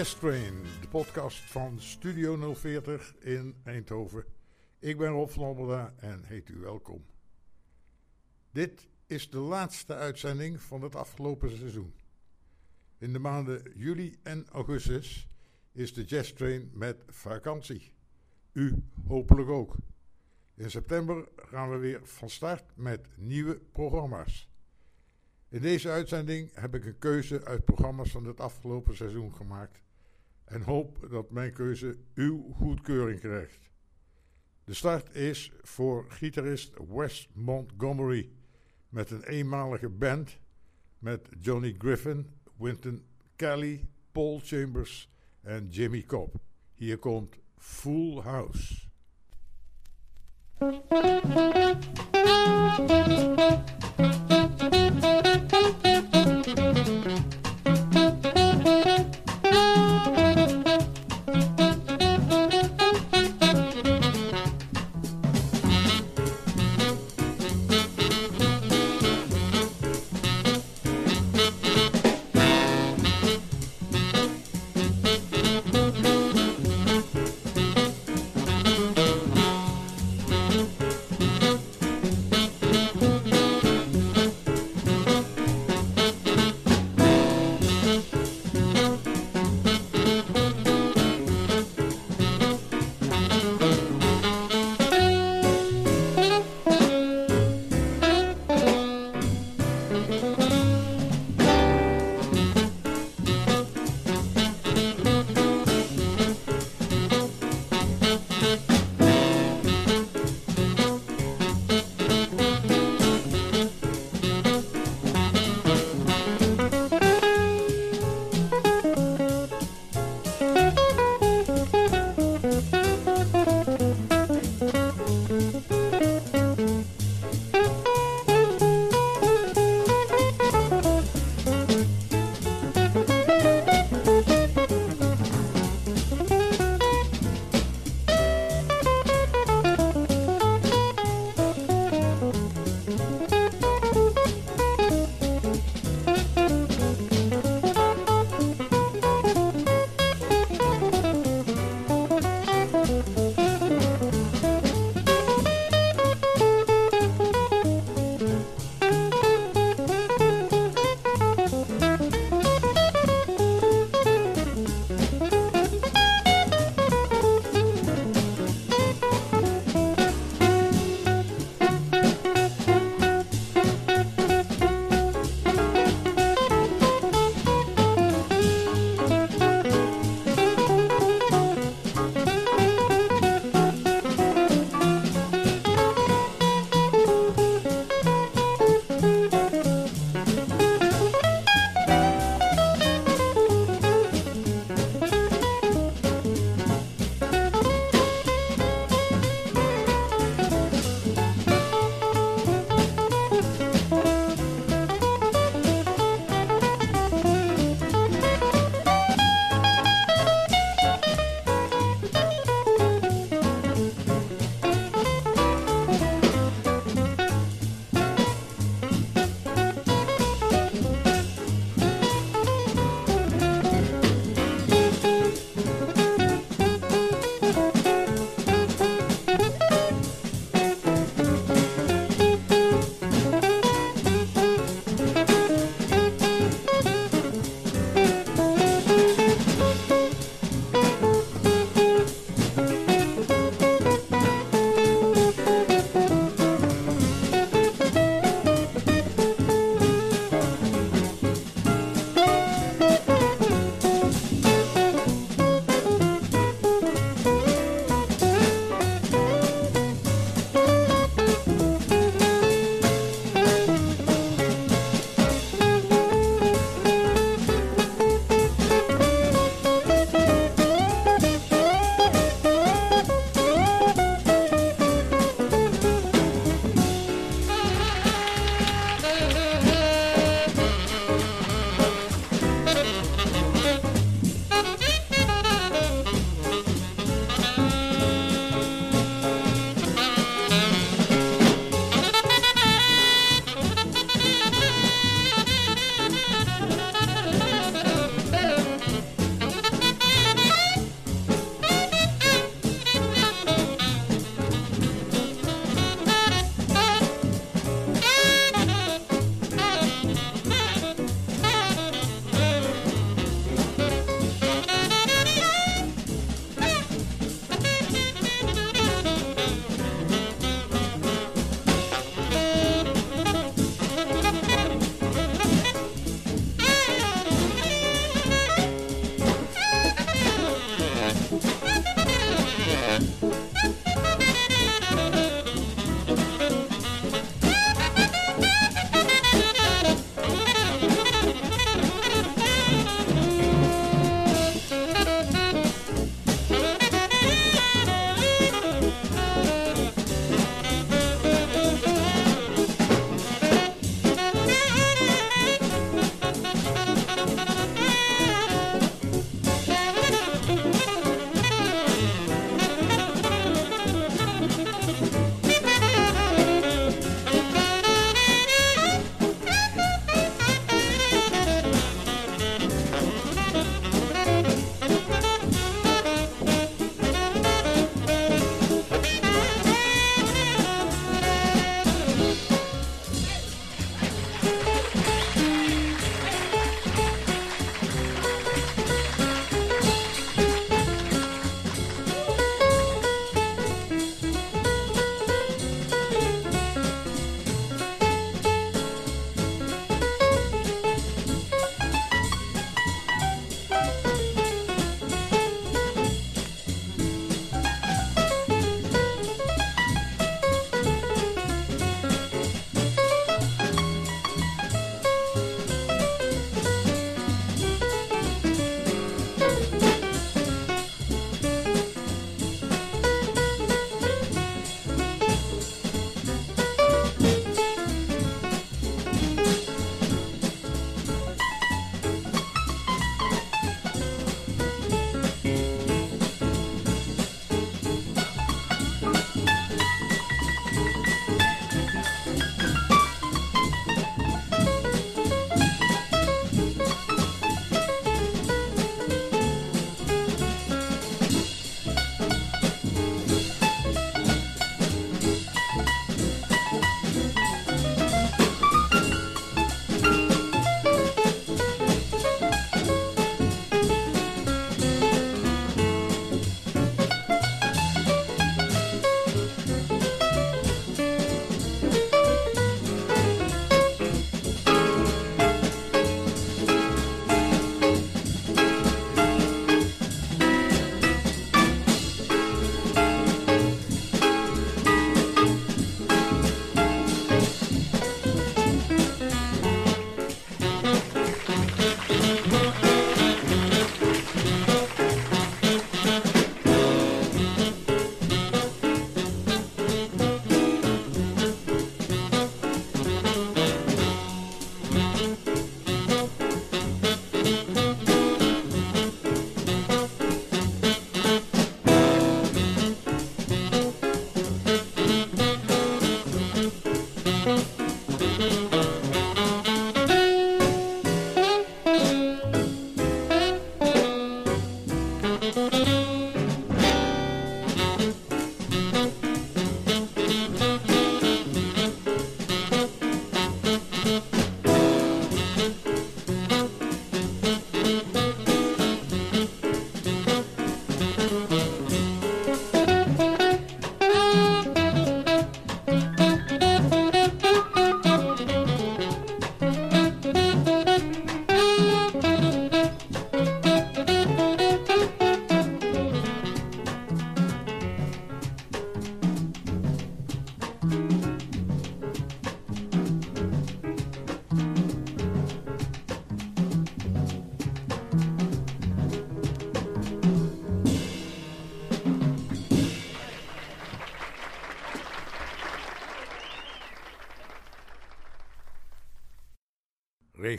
Jazz Train, de podcast van Studio 040 in Eindhoven. Ik ben Rob van en heet u welkom. Dit is de laatste uitzending van het afgelopen seizoen. In de maanden juli en augustus is de Jazz Train met vakantie. U hopelijk ook. In september gaan we weer van start met nieuwe programma's. In deze uitzending heb ik een keuze uit programma's van het afgelopen seizoen gemaakt en hoop dat mijn keuze uw goedkeuring krijgt. De start is voor gitarist Wes Montgomery met een eenmalige band met Johnny Griffin, Wynton Kelly, Paul Chambers en Jimmy Cobb. Hier komt Full House.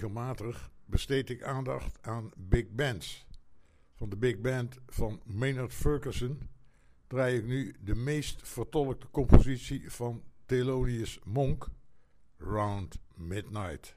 Regelmatig besteed ik aandacht aan big bands. Van de big band van Maynard Ferguson draai ik nu de meest vertolkte compositie van Thelonious Monk, Round Midnight.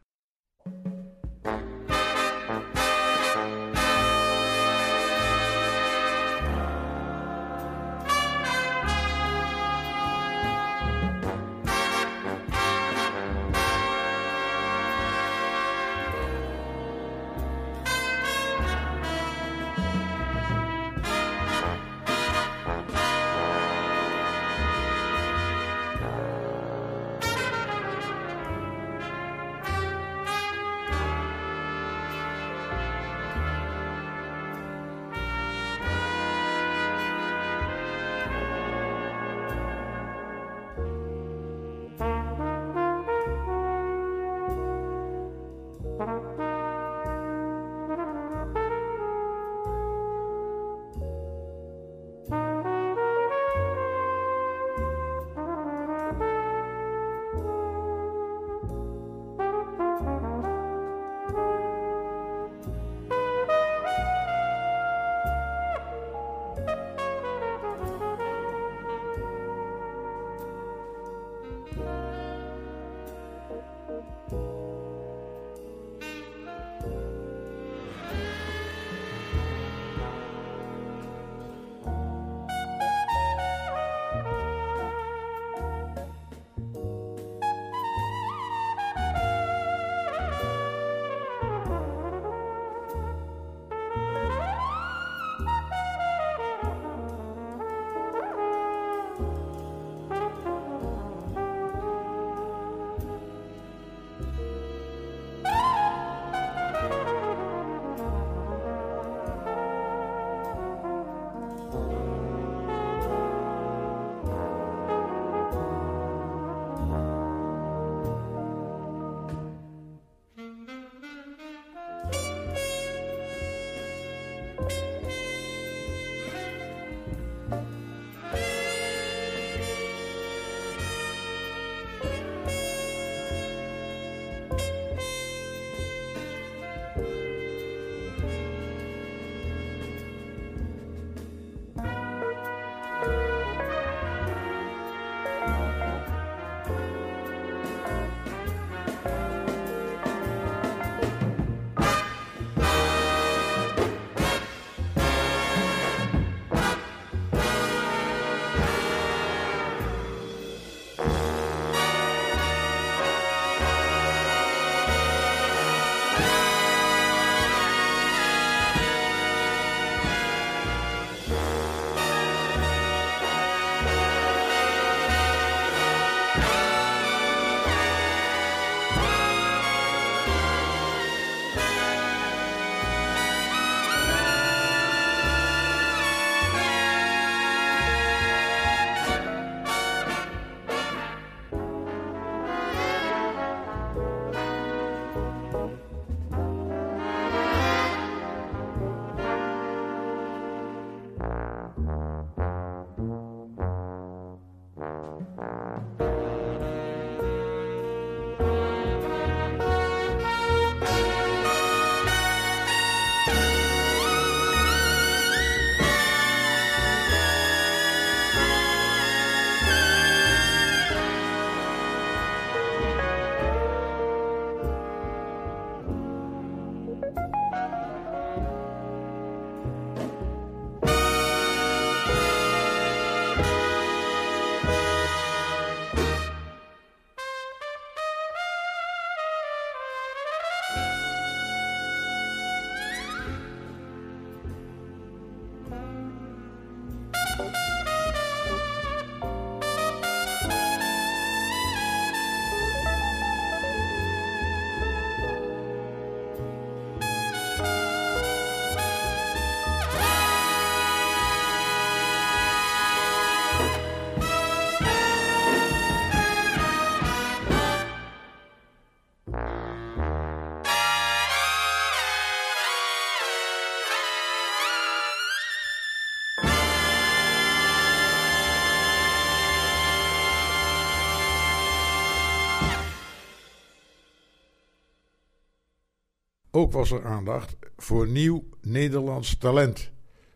Ook was er aandacht voor nieuw Nederlands talent,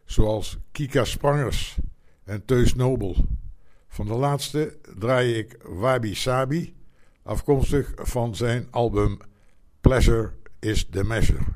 zoals Kika Sprangers en Teus Nobel. Van de laatste draai ik Wabi Sabi, afkomstig van zijn album Pleasure is the Measure.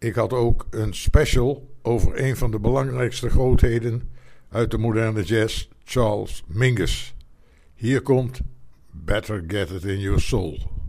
Ik had ook een special over een van de belangrijkste grootheden uit de moderne jazz, Charles Mingus. Hier komt Better Get It In Your Soul.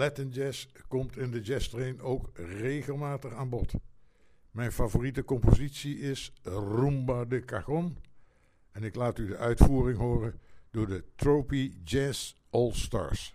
Latin jazz komt in de Jazz Train ook regelmatig aan bod. Mijn favoriete compositie is Rumba de Cajon. En ik laat u de uitvoering horen door de Tropy Jazz All Stars.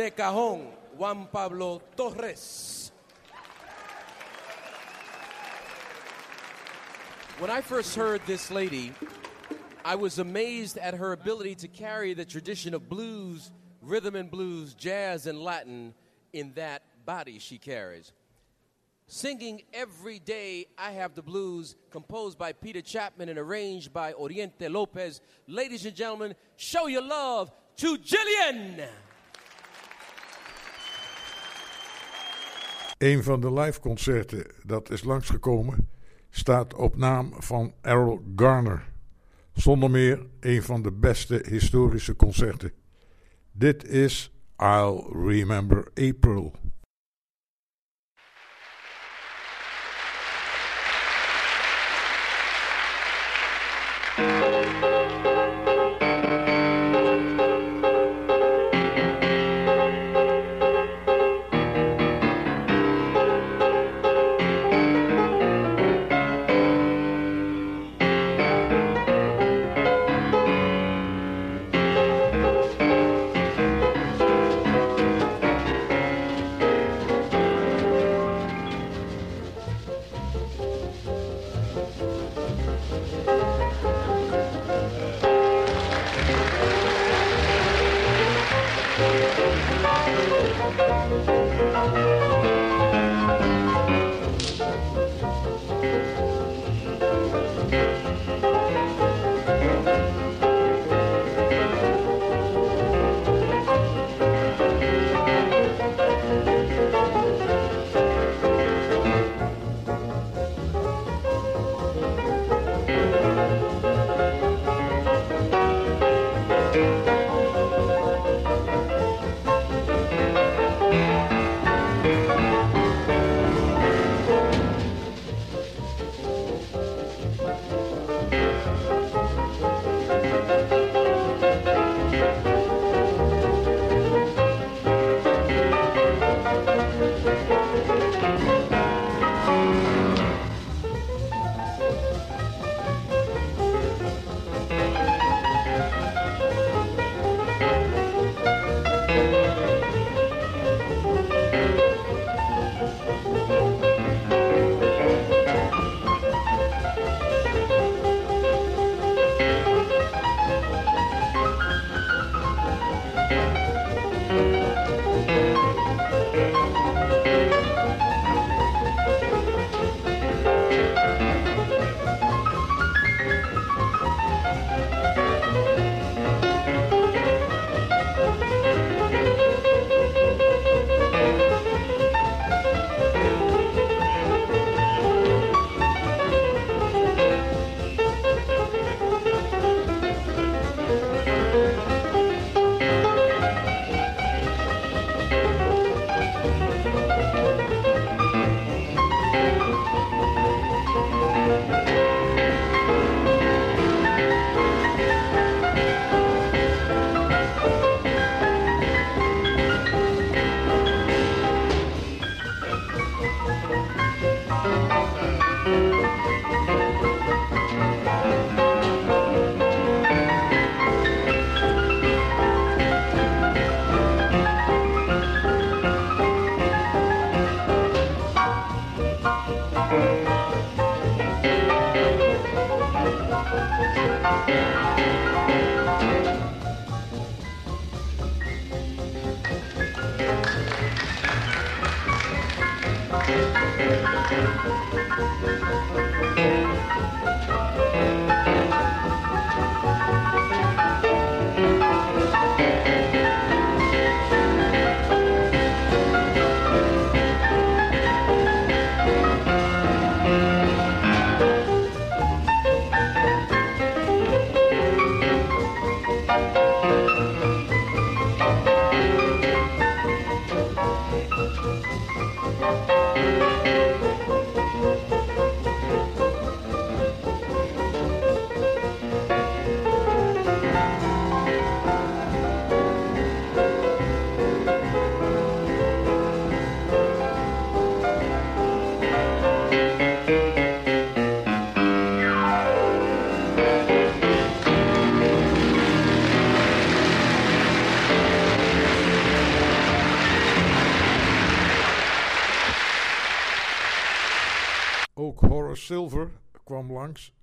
de cajón, Juan Pablo Torres. When I first heard this lady, I was amazed at her ability to carry the tradition of blues, rhythm and blues, jazz, and Latin in that body she carries. singing Every Day I Have the Blues, composed by Peter Chapman and arranged by Oriente Lopez. Ladies and gentlemen, show your love to Jillian. Een van de live concerten dat is langsgekomen staat op naam van Errol Garner. Zonder meer een van de beste historische concerten. Dit is I'll Remember April.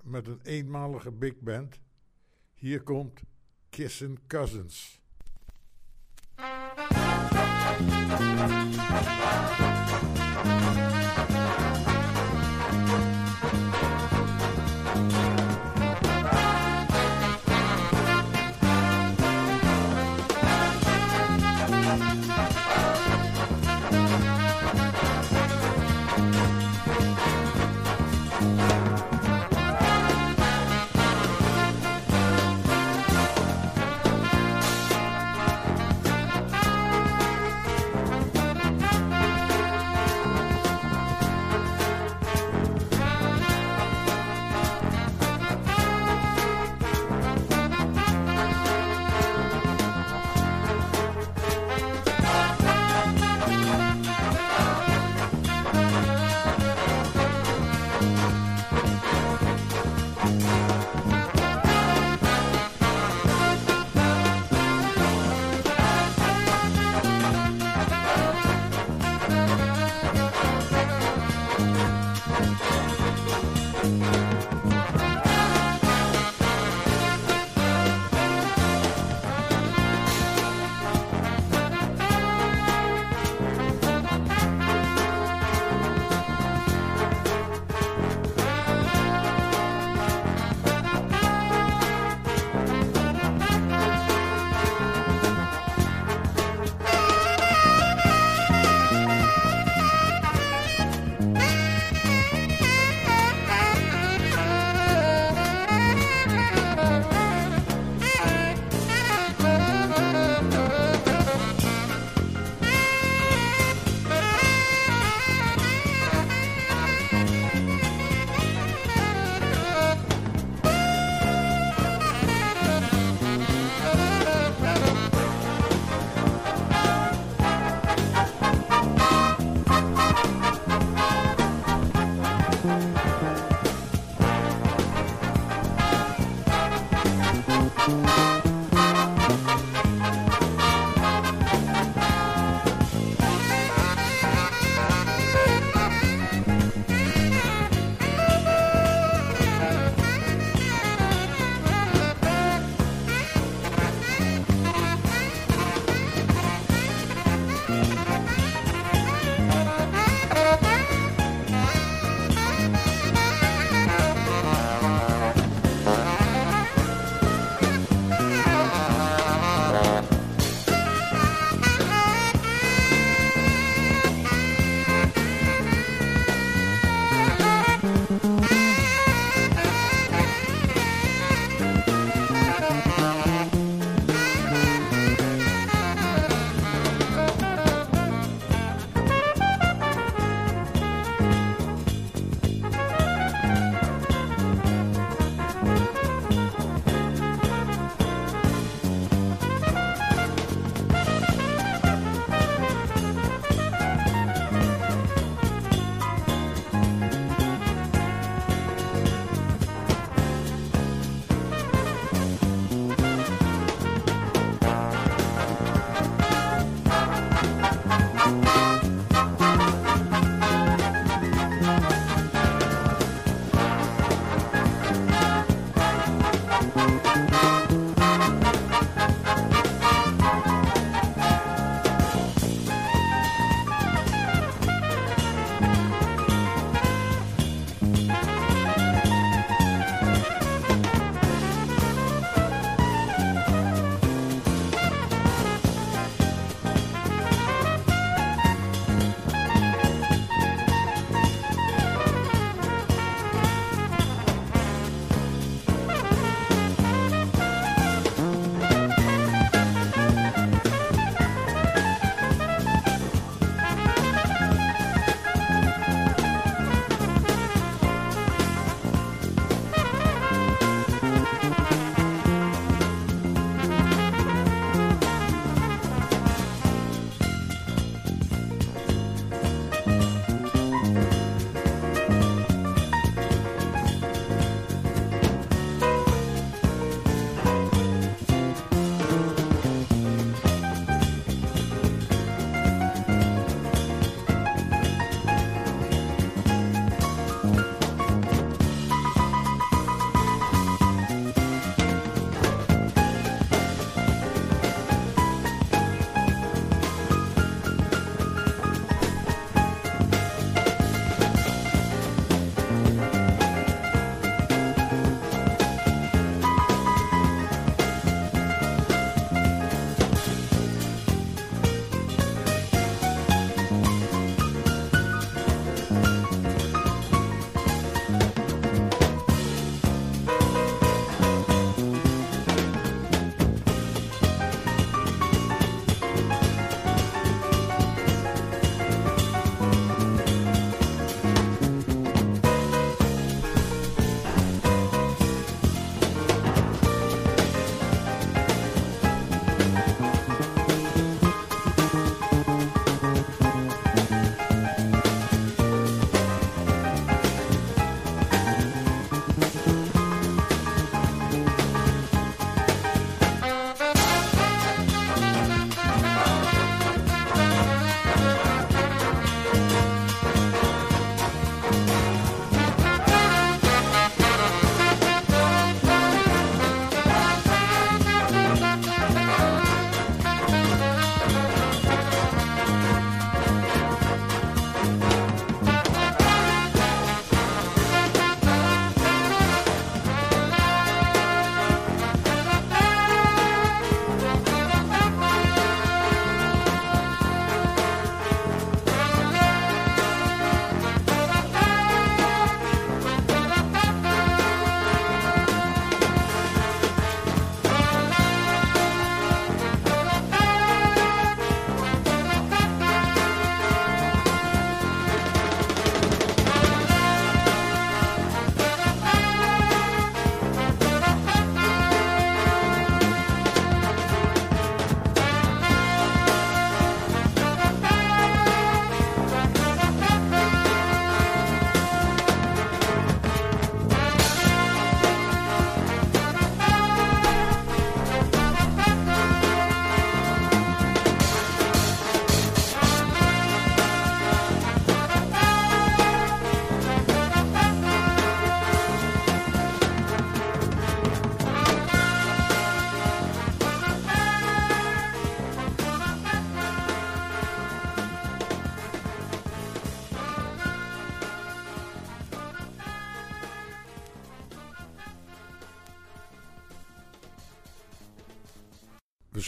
Met een eenmalige big band. Hier komt Kissin' Cousins.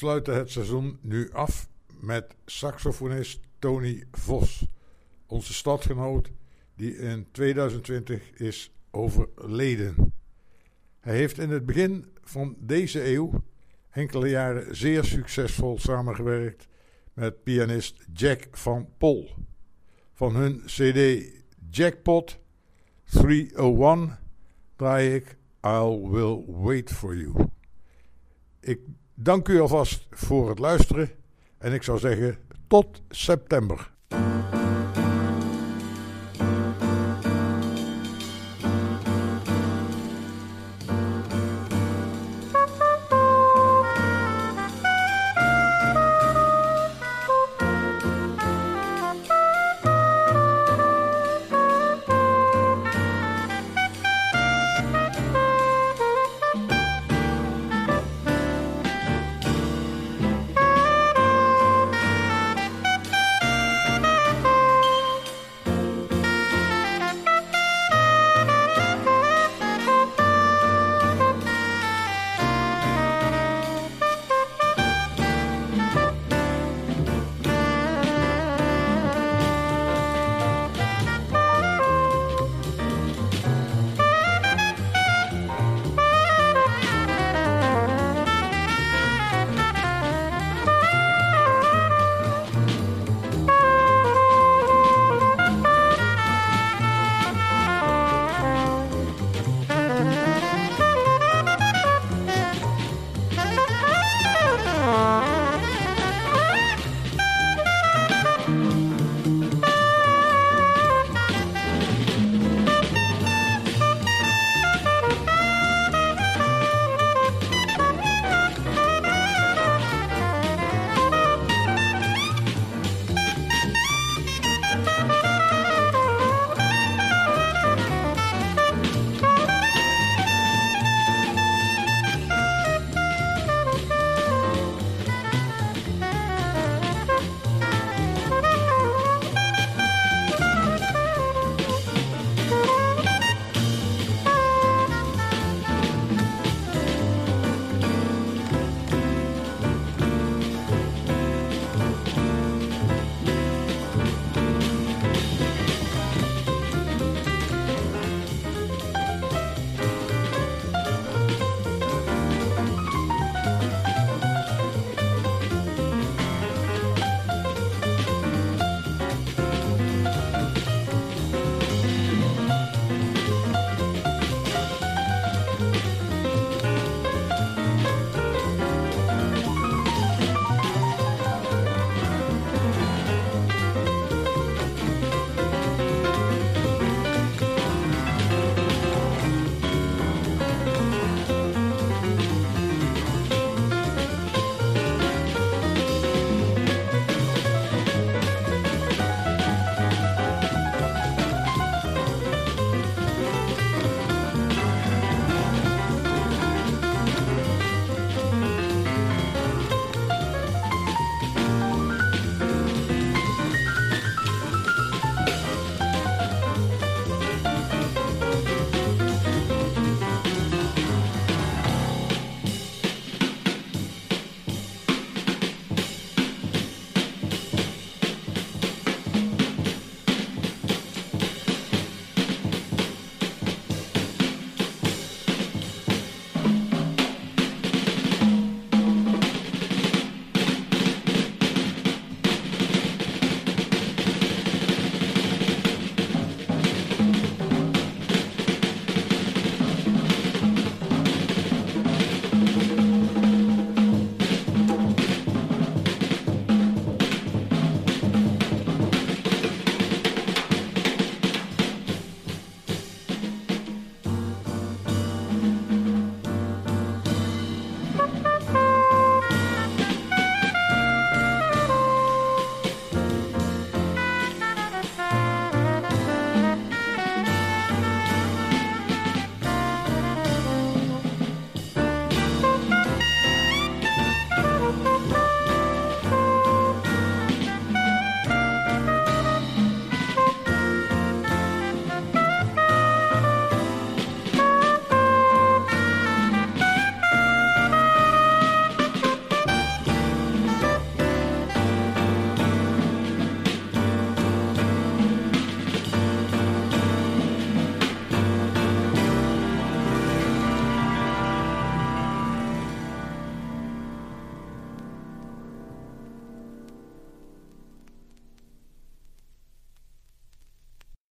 Sluiten het seizoen nu af met saxofonist Tony Vos, onze stadgenoot die in 2020 is overleden. Hij heeft in het begin van deze eeuw enkele jaren zeer succesvol samengewerkt met pianist Jack van Pol. Van hun CD Jackpot 301 draai ik I Will Wait For You. Ik dank u alvast voor het luisteren en ik zou zeggen tot september.